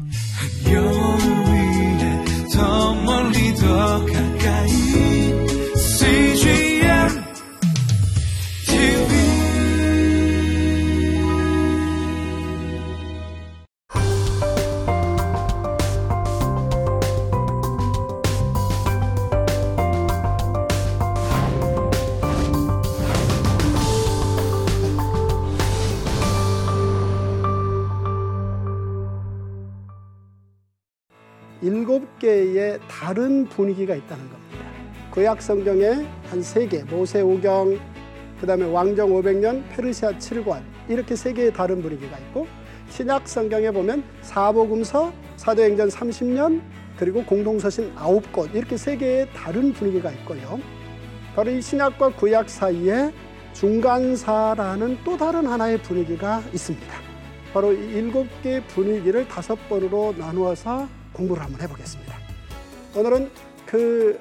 You're 다른 분위기가 있다는 겁니다. 구약 성경에 한 세 개, 모세 오경, 그 다음에 왕정 500년, 페르시아 7관 이렇게 세 개의 다른 분위기가 있고 신약 성경에 보면 사복음서, 사도행전 30년, 그리고 공동서신 9곳 이렇게 세 개의 다른 분위기가 있고요. 바로 이 신약과 구약 사이에 중간사라는 또 다른 하나의 분위기가 있습니다. 바로 이 일곱 개의 분위기를 다섯 번으로 나누어서 공부를 한번 해보겠습니다. 오늘은 그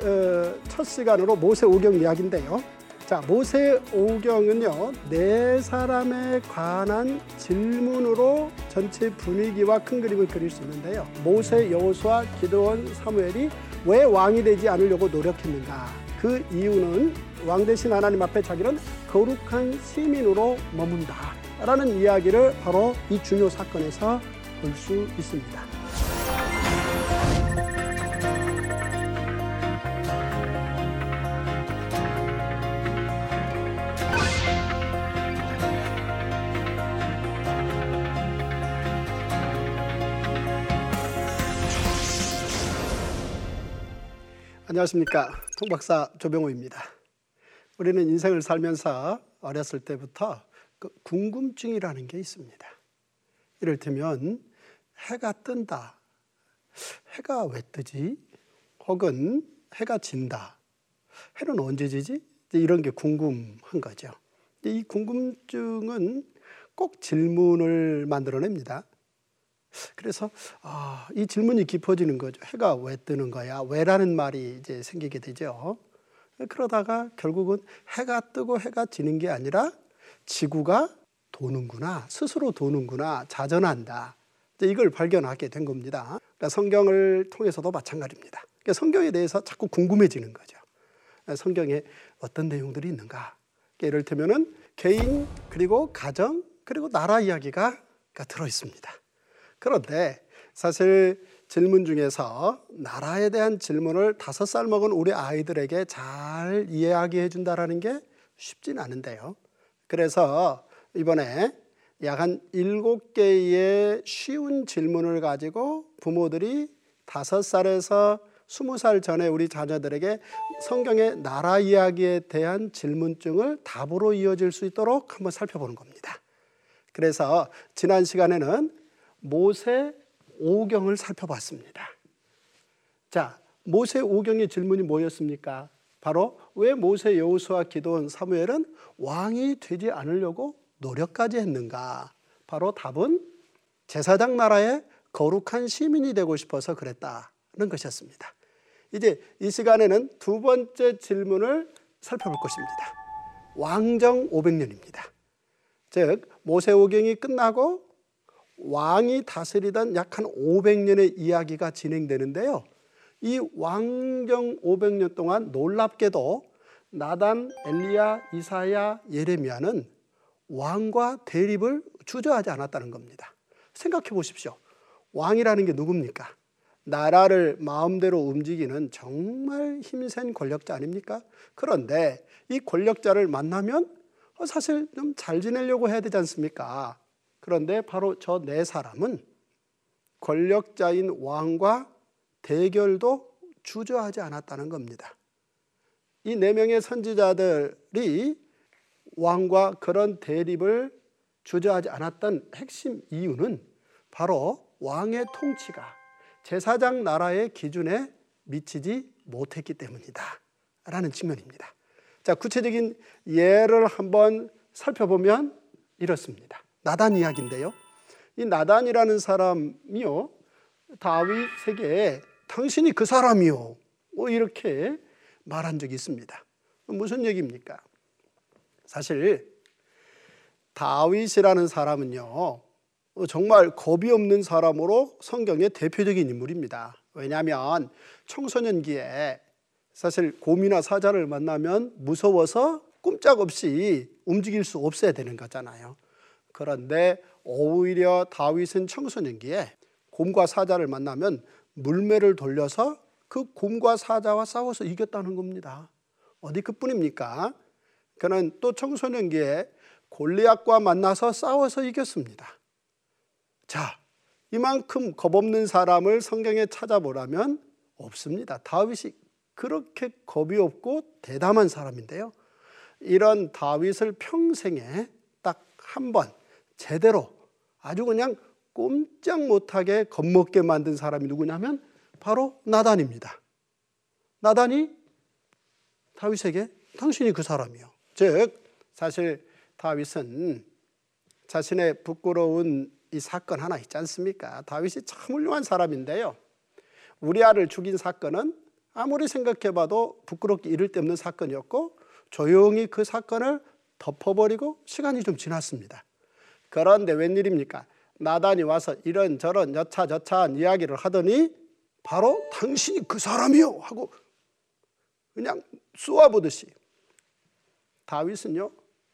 첫 시간으로 모세 오경 이야기인데요. 자, 모세 오경은요 네 사람에 관한 질문으로 전체 분위기와 큰 그림을 그릴 수 있는데요. 모세, 여호수아, 기드온, 사무엘이 왜 왕이 되지 않으려고 노력했는가? 그 이유는 왕 대신 하나님 앞에 자기는 거룩한 시민으로 머문다 라는 이야기를 바로 이 중요 사건에서 볼 수 있습니다. 안녕하십니까 통박사 조병호입니다. 우리는 인생을 살면서 어렸을 때부터 그 궁금증이라는 게 있습니다. 이를테면 해가 뜬다. 해가 왜 뜨지? 혹은 해가 진다. 해는 언제 지지? 이런 게 궁금한 거죠. 이 궁금증은 꼭 질문을 만들어냅니다. 그래서 아, 이 질문이 깊어지는 거죠. 해가 왜 뜨는 거야? 왜라는 말이 이제 생기게 되죠. 그러다가 결국은 해가 뜨고 해가 지는 게 아니라 지구가 도는구나, 스스로 도는구나, 자전한다. 이걸 발견하게 된 겁니다. 그러니까 성경을 통해서도 마찬가지입니다. 그러니까 성경에 대해서 자꾸 궁금해지는 거죠. 성경에 어떤 내용들이 있는가? 그러니까 들면은 개인 그리고 가정 그리고 나라 이야기가 들어 있습니다. 그런데 사실 질문 중에서 나라에 대한 질문을 다섯 살 먹은 우리 아이들에게 잘 이해하게 해준다라는 게 쉽진 않은데요. 그래서 이번에 약 한 일곱 개의 쉬운 질문을 가지고 부모들이 다섯 살에서 스무 살 전에 우리 자녀들에게 성경의 나라 이야기에 대한 질문증을 답으로 이어질 수 있도록 한번 살펴보는 겁니다. 그래서 지난 시간에는 모세 오경을 살펴봤습니다. 자, 모세 오경의 질문이 뭐였습니까? 바로 왜 모세 여호수아 기도원 사무엘은 왕이 되지 않으려고 노력까지 했는가? 바로 답은 제사장 나라의 거룩한 시민이 되고 싶어서 그랬다는 것이었습니다. 이제 이 시간에는 두 번째 질문을 살펴볼 것입니다. 왕정 500년입니다. 즉 모세 오경이 끝나고 왕이 다스리던 약 한 500년의 이야기가 진행되는데요. 이 왕정 500년 동안 놀랍게도 나단, 엘리야, 이사야, 예레미야는 왕과 대립을 주저하지 않았다는 겁니다. 생각해 보십시오. 왕이라는 게 누굽니까? 나라를 마음대로 움직이는 정말 힘센 권력자 아닙니까? 그런데 이 권력자를 만나면 사실 좀 잘 지내려고 해야 되지 않습니까? 그런데 바로 저 네 사람은 권력자인 왕과 대결도 주저하지 않았다는 겁니다. 이 네 명의 선지자들이 왕과 그런 대립을 주저하지 않았던 핵심 이유는 바로 왕의 통치가 제사장 나라의 기준에 미치지 못했기 때문이다. 라는 측면입니다. 자, 구체적인 예를 한번 살펴보면 이렇습니다. 나단 이야기인데요. 이 나단이라는 사람이요. 다윗에게 당신이 그 사람이요. 뭐 이렇게 말한 적이 있습니다. 무슨 얘기입니까? 사실 다윗이라는 사람은요. 정말 겁이 없는 사람으로 성경의 대표적인 인물입니다. 왜냐하면 청소년기에 사실 곰이나 사자를 만나면 무서워서 꼼짝없이 움직일 수 없어야 되는 거잖아요. 그런데 오히려 다윗은 청소년기에 곰과 사자를 만나면 물매를 돌려서 그 곰과 사자와 싸워서 이겼다는 겁니다. 어디 그뿐입니까? 그는 또 청소년기에 골리앗과 만나서 싸워서 이겼습니다. 자, 이만큼 겁없는 사람을 성경에 찾아보라면 없습니다. 다윗이 그렇게 겁이 없고 대담한 사람인데요. 이런 다윗을 평생에 딱 한 번 제대로 아주 그냥 꼼짝 못하게 겁먹게 만든 사람이 누구냐면 바로 나단입니다. 나단이 다윗에게 당신이 그 사람이요. 즉 사실 다윗은 자신의 부끄러운 이 사건 하나 있지 않습니까? 다윗이 참 훌륭한 사람인데요. 우리아를 죽인 사건은 아무리 생각해봐도 부끄럽게 이를 데 없는 사건이었고 조용히 그 사건을 덮어버리고 시간이 좀 지났습니다. 그런데 웬일입니까? 나단이 와서 이런저런 여차저차한 이야기를 하더니 바로 당신이 그 사람이요 하고 그냥 쏘아보듯이 다윗은요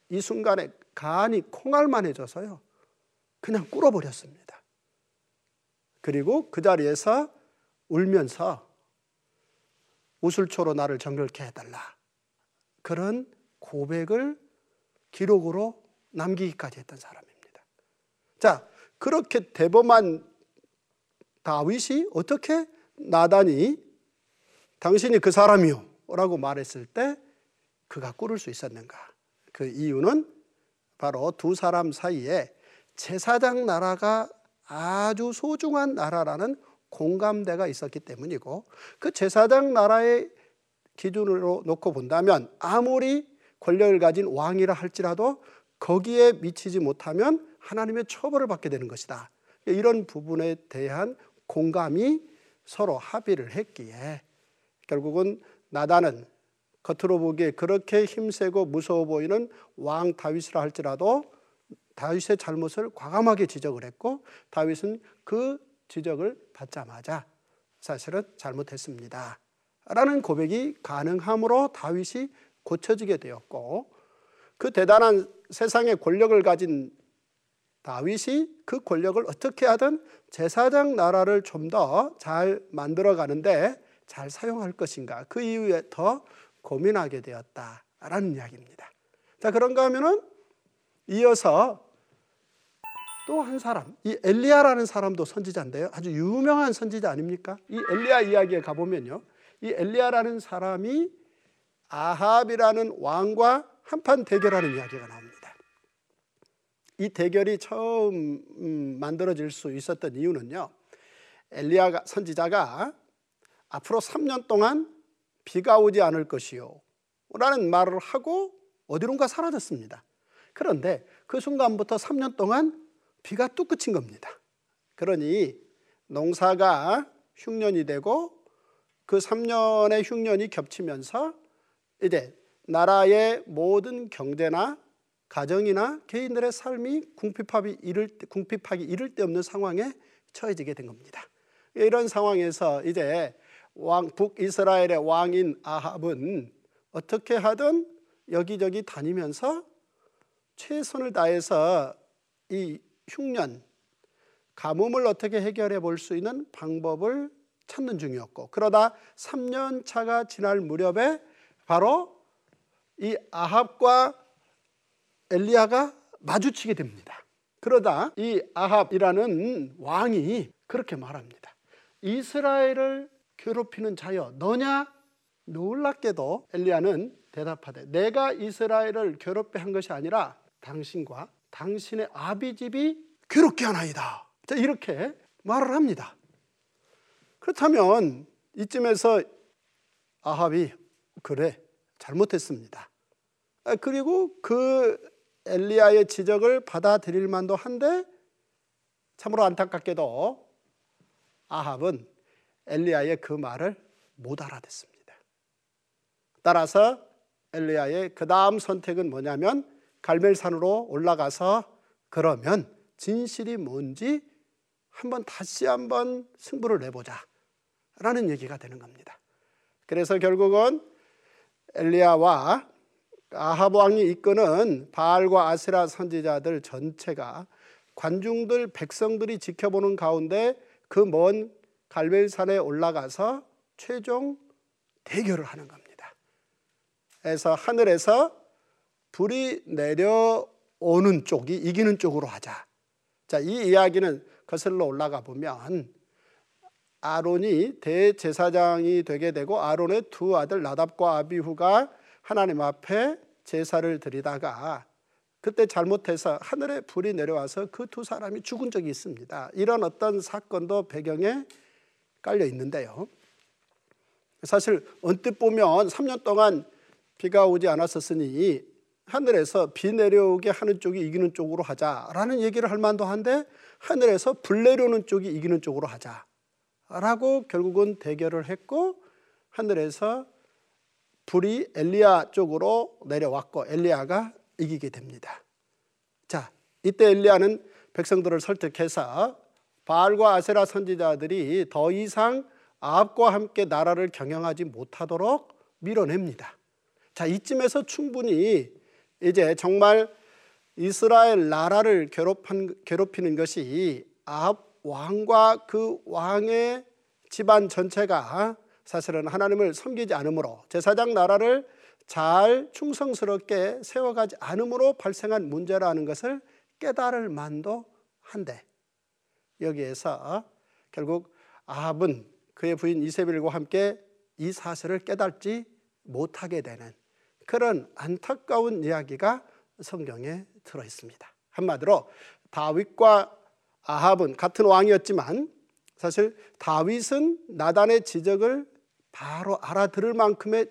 이 순간에 간이 콩알만해져서요 그냥 꿇어버렸습니다. 그리고 그 자리에서 울면서 우슬초로 나를 정결케 해달라. 그런 고백을 기록으로 남기기까지 했던 사람입니다. 자, 그렇게 대범한 다윗이 어떻게 나단이 당신이 그 사람이요 라고 말했을 때 그가 꿇을 수 있었는가? 그 이유는 바로 두 사람 사이에 제사장 나라가 아주 소중한 나라라는 공감대가 있었기 때문이고 그 제사장 나라의 기준으로 놓고 본다면 아무리 권력을 가진 왕이라 할지라도 거기에 미치지 못하면 하나님의 처벌을 받게 되는 것이다. 이런 부분에 대한 공감이 서로 합의를 했기에 결국은 나단은 겉으로 보기에 그렇게 힘세고 무서워 보이는 왕 다윗이라 할지라도 다윗의 잘못을 과감하게 지적을 했고 다윗은 그 지적을 받자마자 사실은 잘못했습니다. 라는 고백이 가능함으로 다윗이 고쳐지게 되었고 그 대단한 세상의 권력을 가진 다윗이 그 권력을 어떻게 하든 제사장 나라를 좀 더 잘 만들어 가는데 잘 사용할 것인가 그 이후에 더 고민하게 되었다라는 이야기입니다. 자 그런가 하면은 이어서 또 한 사람, 이 엘리야라는 사람도 선지자인데요. 아주 유명한 선지자 아닙니까? 이 엘리야 이야기에 가보면요. 이 엘리야라는 사람이 아합이라는 왕과 한판 대결하는 이야기가 나옵니다. 이 대결이 처음 음, 만들어질 수 있었던 이유는요. 엘리야 선지자가 앞으로 3년 동안 비가 오지 않을 것이요. 라는 말을 하고 어디론가 사라졌습니다. 그런데 그 순간부터 3년 동안 비가 뚝 그친 겁니다. 그러니 농사가 흉년이 되고 그 3년의 흉년이 겹치면서 이제 나라의 모든 경제나 가정이나 개인들의 삶이 궁핍하기 이를, 궁핍하기 이를 데 없는 상황에 처해지게 된 겁니다. 이런 상황에서 이제 왕, 북이스라엘의 왕인 아합은 어떻게 하든 여기저기 다니면서 최선을 다해서 이 흉년, 가뭄을 어떻게 해결해 볼 수 있는 방법을 찾는 중이었고 그러다 3년 차가 지날 무렵에 바로 이 아합과 엘리야가 마주치게 됩니다. 그러다 이 아합이라는 왕이 그렇게 말합니다. 이스라엘을 괴롭히는 자여 너냐? 놀랍게도 엘리야는 대답하되 내가 이스라엘을 괴롭게 한 것이 아니라 당신과 당신의 아비집이 괴롭게 하나이다. 자, 이렇게 말을 합니다. 그렇다면 이쯤에서 아합이 그래 잘못했습니다. 아, 그리고 그 엘리야의 지적을 받아들일 만도 한데 참으로 안타깝게도 아합은 엘리야의 그 말을 못 알아듣습니다. 따라서 엘리야의 그 다음 선택은 뭐냐면 갈멜산으로 올라가서 그러면 진실이 뭔지 한번 다시 한번 승부를 내보자. 라는 얘기가 되는 겁니다. 그래서 결국은 엘리야와 아합 왕이 이끄는 바알과 아세라 선지자들 전체가 관중들 백성들이 지켜보는 가운데 그 먼 갈멜산에 올라가서 최종 대결을 하는 겁니다. 그래서 하늘에서 불이 내려오는 쪽이 이기는 쪽으로 하자. 자, 이 이야기는 거슬러 올라가 보면 아론이 대제사장이 되게 되고 아론의 두 아들 나답과 아비후가 하나님 앞에 제사를 드리다가 그때 잘못해서 하늘에 불이 내려와서 그 두 사람이 죽은 적이 있습니다. 이런 어떤 사건도 배경에 깔려 있는데요. 사실 언뜻 보면 3년 동안 비가 오지 않았었으니 하늘에서 비 내려오게 하는 쪽이 이기는 쪽으로 하자라는 얘기를 할 만도 한데 하늘에서 불 내려오는 쪽이 이기는 쪽으로 하자라고 결국은 대결을 했고 하늘에서 불이 엘리야 쪽으로 내려왔고 엘리야가 이기게 됩니다. 자, 이때 엘리야는 백성들을 설득해서 바알과 아세라 선지자들이 더 이상 아합과 함께 나라를 경영하지 못하도록 밀어냅니다. 자, 이쯤에서 충분히 이제 정말 이스라엘 나라를 괴롭한, 괴롭히는 것이 아합 왕과 그 왕의 집안 전체가 사실은 하나님을 섬기지 않으므로 제사장 나라를 잘 충성스럽게 세워가지 않으므로 발생한 문제라는 것을 깨달을 만도 한데 여기에서 결국 아합은 그의 부인 이세벨과 함께 이 사실을 깨닫지 못하게 되는 그런 안타까운 이야기가 성경에 들어 있습니다. 한마디로 다윗과 아합은 같은 왕이었지만 사실 다윗은 나단의 지적을 바로 알아들을 만큼의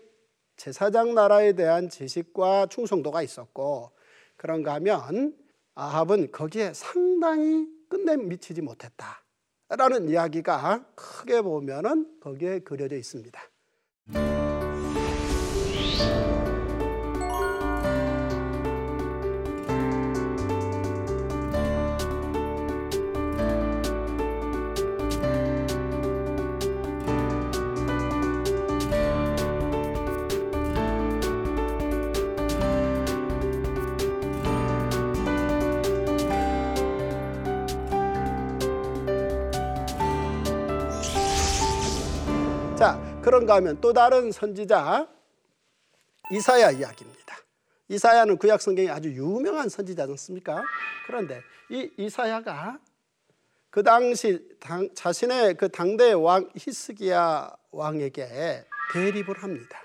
제사장 나라에 대한 지식과 충성도가 있었고 그런가 하면 아합은 거기에 상당히 끝내 미치지 못했다 라는 이야기가 크게 보면은 거기에 그려져 있습니다. 그런가 하면 또 다른 선지자 이사야 이야기입니다. 이사야는 구약 성경에 아주 유명한 선지자지 않습니까? 그런데 이 이사야가 그 당시 당, 자신의 그 당대 왕 히스기야 왕에게 대립을 합니다.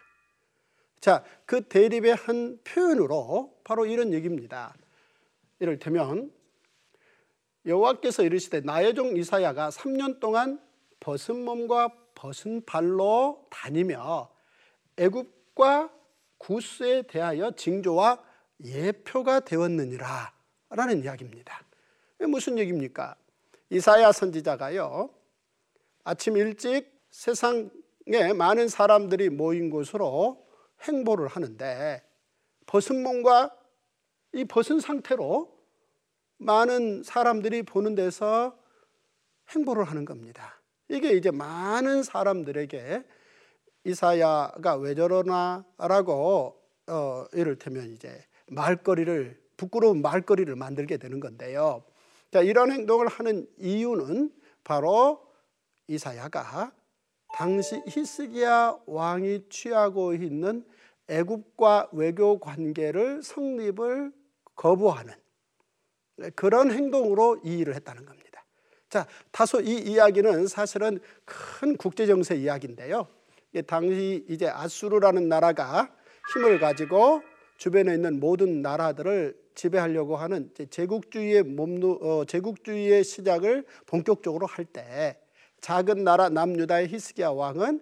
자, 그 대립의 한 표현으로 바로 이런 얘기입니다. 이를테면 여호와께서 이르시되 나의 종 이사야가 3년 동안 벗은 몸과 벗은 발로 다니며 애굽과 구스에 대하여 징조와 예표가 되었느니라 라는 이야기입니다. 무슨 얘기입니까? 이사야 선지자가요. 아침 일찍 세상에 많은 사람들이 모인 곳으로 행보를 하는데 벗은 몸과 이 벗은 상태로 많은 사람들이 보는 데서 행보를 하는 겁니다. 이게 이제 많은 사람들에게 이사야가 왜 저러나라고 어, 이를테면 이제 말거리를 부끄러운 말거리를 만들게 되는 건데요. 자, 이런 행동을 하는 이유는 바로 이사야가 당시 히스기야 왕이 취하고 있는 애굽과 외교 관계를 성립을 거부하는 그런 행동으로 이 일을 했다는 겁니다. 자, 다소 이 이야기는 사실은 큰 국제 정세 이야기인데요. 당시 이제 아수르라는 나라가 힘을 가지고 주변에 있는 모든 나라들을 지배하려고 하는 제국주의의 몸누 어, 제국주의의 시작을 본격적으로 할 때 작은 나라 남유다의 히스기야 왕은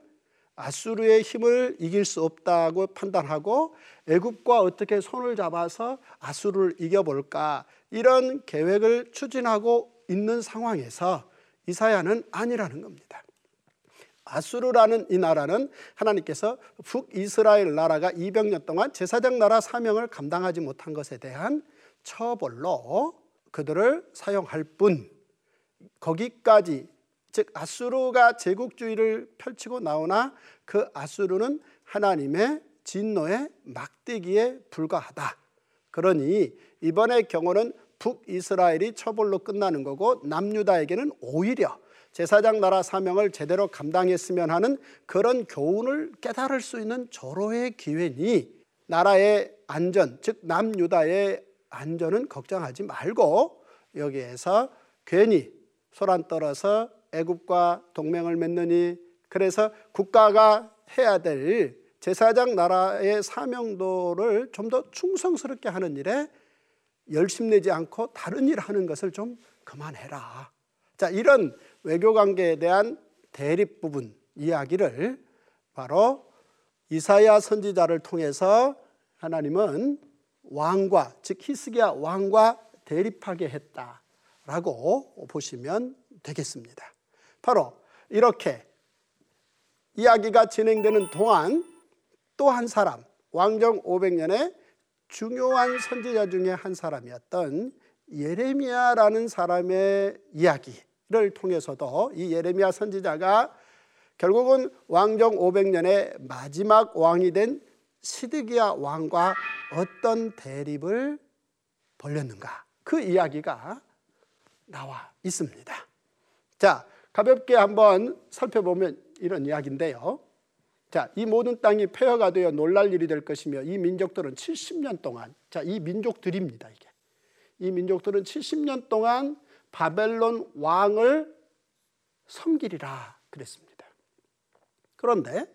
아수르의 힘을 이길 수 없다고 판단하고 애굽과 어떻게 손을 잡아서 아수르를 이겨볼까 이런 계획을 추진하고 있는 상황에서 이사야는 아니라는 겁니다. 아수르라는 이 나라는 하나님께서 북이스라엘 나라가 200년 동안 제사장 나라 사명을 감당하지 못한 것에 대한 처벌로 그들을 사용할 뿐 거기까지 즉 아수르가 제국주의를 펼치고 나오나 그 아수르는 하나님의 진노의 막대기에 불과하다. 그러니 이번의 경우는 북이스라엘이 처벌로 끝나는 거고 남유다에게는 오히려 제사장 나라 사명을 제대로 감당했으면 하는 그런 교훈을 깨달을 수 있는 절호의 기회니 나라의 안전, 즉 남유다의 안전은 걱정하지 말고 여기에서 괜히 소란 떨어서 애국과 동맹을 맺느니 그래서 국가가 해야 될 제사장 나라의 사명도를 좀 더 충성스럽게 하는 일에 열심 내지 않고 다른 일 하는 것을 좀 그만해라. 자, 이런 외교 관계에 대한 대립 부분 이야기를 바로 이사야 선지자를 통해서 하나님은 왕과 즉 히스기야 왕과 대립하게 했다라고 보시면 되겠습니다. 바로 이렇게 이야기가 진행되는 동안 또 한 사람 왕정 500년에 중요한 선지자 중에 한 사람이었던 예레미야라는 사람의 이야기를 통해서도 이 예레미야 선지자가 결국은 왕정 500년의 마지막 왕이 된 시드기야 왕과 어떤 대립을 벌였는가 그 이야기가 나와 있습니다. 자, 가볍게 한번 살펴보면 이런 이야기인데요. 자, 이 모든 땅이 폐허가 되어 놀랄 일이 될 것이며 이 민족들은 70년 동안 자, 이 민족들입니다, 이게. 이 민족들은 70년 동안 바벨론 왕을 섬기리라 그랬습니다. 그런데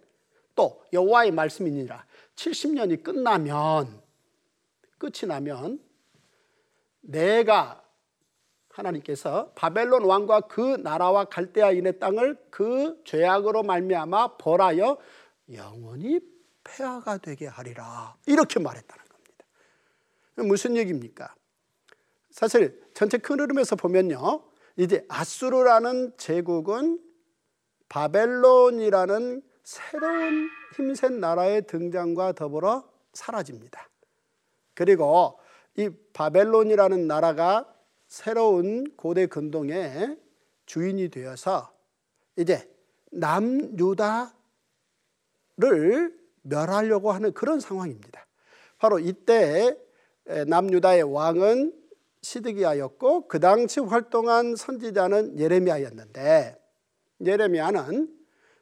또 여호와의 말씀이니라 70년이 끝나면 끝이 나면 내가 하나님께서 바벨론 왕과 그 나라와 갈대아인의 땅을 그 죄악으로 말미암아 벌하여 영원히 폐하가 되게 하리라 이렇게 말했다는 겁니다. 무슨 얘기입니까? 사실 전체 큰 흐름에서 보면요, 이제 아수르라는 제국은 바벨론이라는 새로운 힘센 나라의 등장과 더불어 사라집니다. 그리고 이 바벨론이라는 나라가 새로운 고대 근동의 주인이 되어서 이제 남유다 를 멸하려고 하는 그런 상황입니다. 바로 이때 남유다의 왕은 시드기야였고 그 당시 활동한 선지자는 예레미야였는데 예레미야는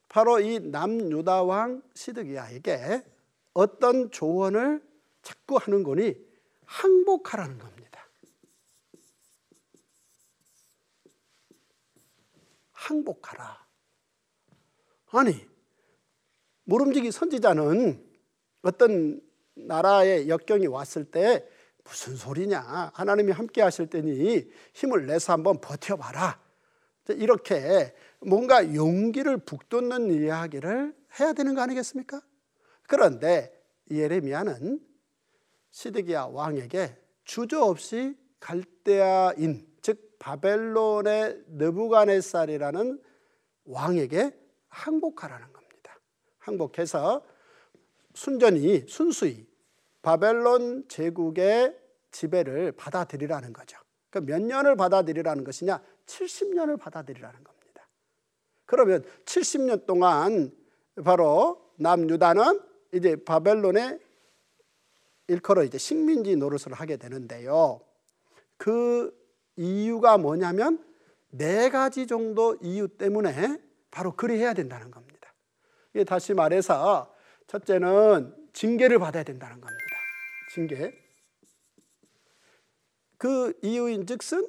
바로 이 남유다 왕 시드기야에게 어떤 조언을 자꾸 하는 거니 항복하라는 겁니다. 항복하라. 아니, 모름지기 선지자는 어떤 나라의 역경이 왔을 때 무슨 소리냐. 하나님이 함께 하실 때니 힘을 내서 한번 버텨봐라. 이렇게 뭔가 용기를 북돋는 이야기를 해야 되는 거 아니겠습니까? 그런데 예레미야는 시드기야 왕에게 주저없이 갈대아인 즉 바벨론의 느부갓네살이라는 왕에게 항복하라는 겁니다. 항복해서 순전히 순수히 바벨론 제국의 지배를 받아들이라는 거죠. 그러니까 몇 년을 받아들이라는 것이냐? 70년을 받아들이라는 겁니다. 그러면 70년 동안 바로 남유다는 이제 바벨론의 일컬어 이제 식민지 노릇을 하게 되는데요. 그 이유가 뭐냐면 네 가지 정도 이유 때문에 바로 그리 해야 된다는 겁니다. 다시 말해서 첫째는 징계를 받아야 된다는 겁니다. 징계. 그 이유인 즉슨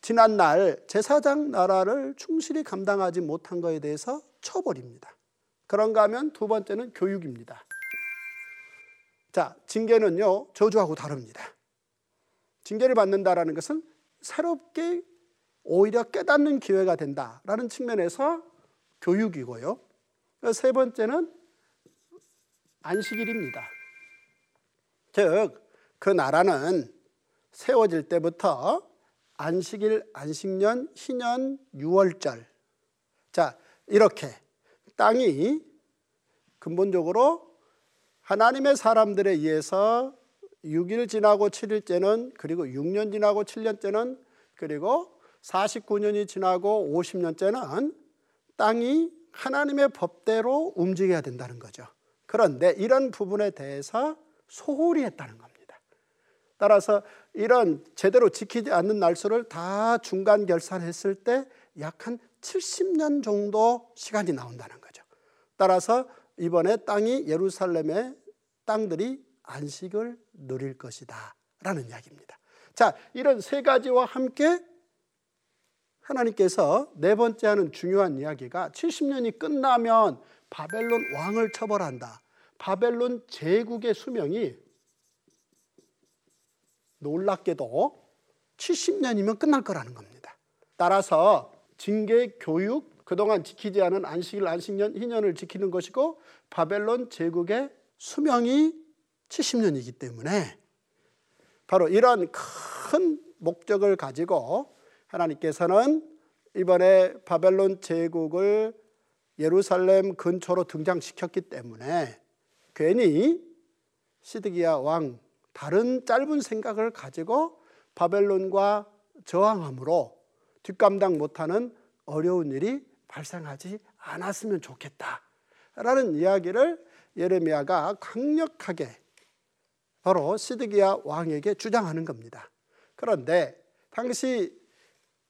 지난 날 제사장 나라를 충실히 감당하지 못한 것에 대해서 처벌입니다. 그런가 하면 두 번째는 교육입니다. 자, 징계는요, 저주하고 다릅니다. 징계를 받는다라는 것은 새롭게 오히려 깨닫는 기회가 된다라는 측면에서 교육이고요. 세 번째는 안식일입니다. 즉, 그 나라는 세워질 때부터 안식일, 안식년, 희년, 유월절. 자, 이렇게 땅이 근본적으로 하나님의 사람들에 의해서 6일 지나고 7일째는 그리고 6년 지나고 7년째는 그리고 49년이 지나고 50년째는 땅이 하나님의 법대로 움직여야 된다는 거죠. 그런데 이런 부분에 대해서 소홀히 했다는 겁니다. 따라서 이런 제대로 지키지 않는 날수를 다 중간 결산했을 때 약 한 70년 정도 시간이 나온다는 거죠. 따라서 이번에 땅이 예루살렘의 땅들이 안식을 누릴 것이다. 라는 이야기입니다. 자, 이런 세 가지와 함께 하나님께서 네 번째 하는 중요한 이야기가 70년이 끝나면 바벨론 왕을 처벌한다. 바벨론 제국의 수명이 놀랍게도 70년이면 끝날 거라는 겁니다. 따라서 징계 교육, 그동안 지키지 않은 안식일, 안식년, 희년을 지키는 것이고 바벨론 제국의 수명이 70년이기 때문에 바로 이런 큰 목적을 가지고 하나님께서는 이번에 바벨론 제국을 예루살렘 근처로 등장시켰기 때문에 괜히 시드기야 왕 다른 짧은 생각을 가지고 바벨론과 저항함으로 뒷감당 못하는 어려운 일이 발생하지 않았으면 좋겠다라는 이야기를 예레미야가 강력하게 바로 시드기야 왕에게 주장하는 겁니다. 그런데 당시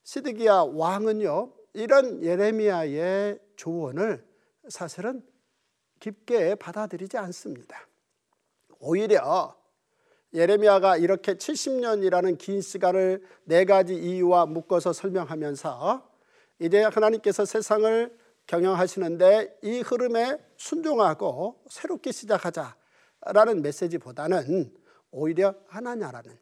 시드기야 왕은요 이런 예레미야의 조언을 사실은 깊게 받아들이지 않습니다. 오히려 예레미야가 이렇게 70년이라는 긴 시간을 네 가지 이유와 묶어서 설명하면서 이제 하나님께서 세상을 경영하시는데 이 흐름에 순종하고 새롭게 시작하자라는 메시지보다는 오히려 하나냐라는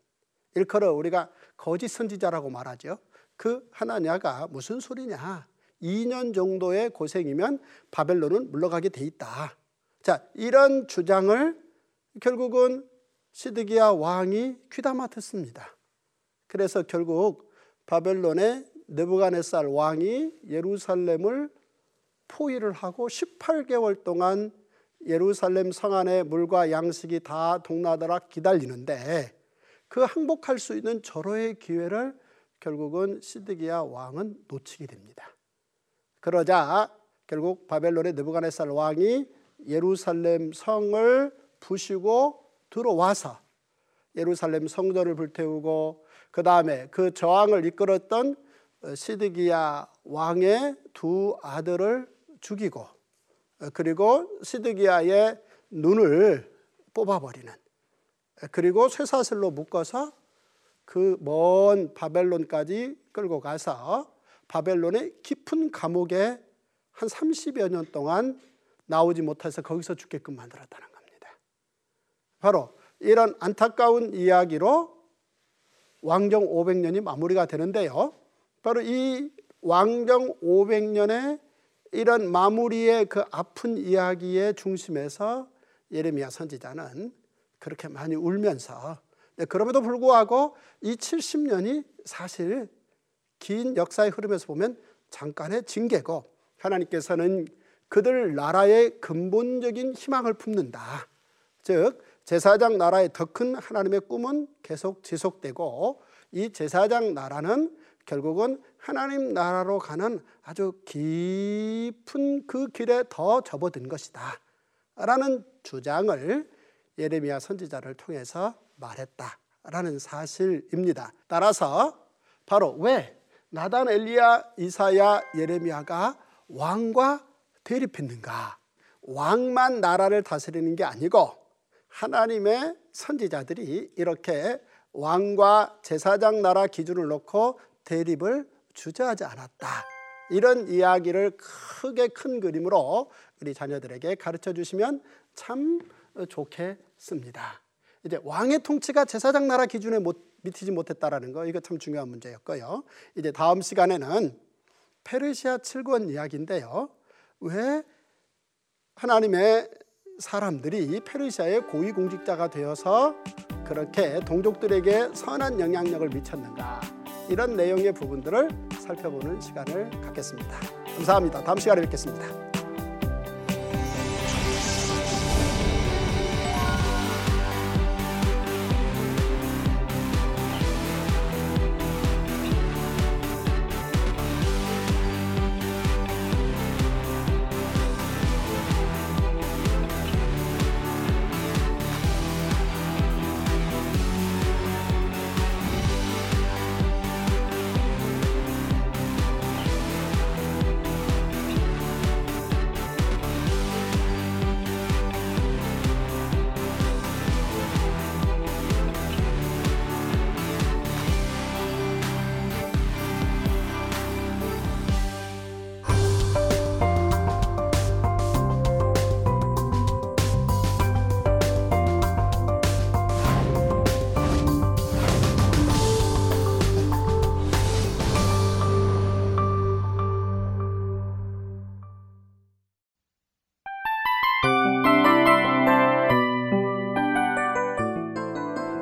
일컬어 우리가 거짓 선지자라고 말하죠. 그 하나냐가 무슨 소리냐? 2년 정도의 고생이면 바벨론은 물러가게 돼 있다. 자, 이런 주장을 결국은 시드기야 왕이 귀담아 듣습니다. 그래서 결국 바벨론의 느부갓네살 왕이 예루살렘을 포위를 하고 18개월 동안 예루살렘 성 안에 물과 양식이 다 동나더라 기다리는데 그 항복할 수 있는 절호의 기회를 결국은 시드기야 왕은 놓치게 됩니다. 그러자 결국 바벨론의 느부갓네살 왕이 예루살렘 성을 부시고 들어와서 예루살렘 성전을 불태우고 그 다음에 그 저항을 이끌었던 시드기야 왕의 두 아들을 죽이고 그리고 시드기야의 눈을 뽑아버리는 그리고 쇠사슬로 묶어서 그 먼 바벨론까지 끌고 가서 바벨론의 깊은 감옥에 한 30여 년 동안 나오지 못해서 거기서 죽게끔 만들었다는 겁니다. 바로 이런 안타까운 이야기로 왕정 500년이 마무리가 되는데요. 바로 이 왕정 500년의 이런 마무리의 그 아픈 이야기의 중심에서 예레미야 선지자는 그렇게 많이 울면서 그럼에도 불구하고 이 70년이 사실 긴 역사의 흐름에서 보면 잠깐의 징계고 하나님께서는 그들 나라의 근본적인 희망을 품는다. 즉 제사장 나라의 더 큰 하나님의 꿈은 계속 지속되고 이 제사장 나라는 결국은 하나님 나라로 가는 아주 깊은 그 길에 더 접어든 것이다. 라는 주장을 예레미야 선지자를 통해서 말했다라는 사실입니다. 따라서 바로 왜 나단 엘리야 이사야 예레미야가 왕과 대립했는가? 왕만 나라를 다스리는 게 아니고 하나님의 선지자들이 이렇게 왕과 제사장 나라 기준을 놓고 대립을 주저하지 않았다. 이런 이야기를 크게 큰 그림으로 우리 자녀들에게 가르쳐 주시면 참 좋겠 습니다. 이제 왕의 통치가 제사장 나라 기준에 못 미치지 못했다라는 거 이거 참 중요한 문제였고요. 이제 다음 시간에는 페르시아 7권 이야기인데요. 왜 하나님의 사람들이 페르시아의 고위 공직자가 되어서 그렇게 동족들에게 선한 영향력을 미쳤는가 이런 내용의 부분들을 살펴보는 시간을 갖겠습니다. 감사합니다. 다음 시간에 뵙겠습니다.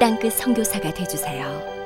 땅끝 선교사가 되주세요.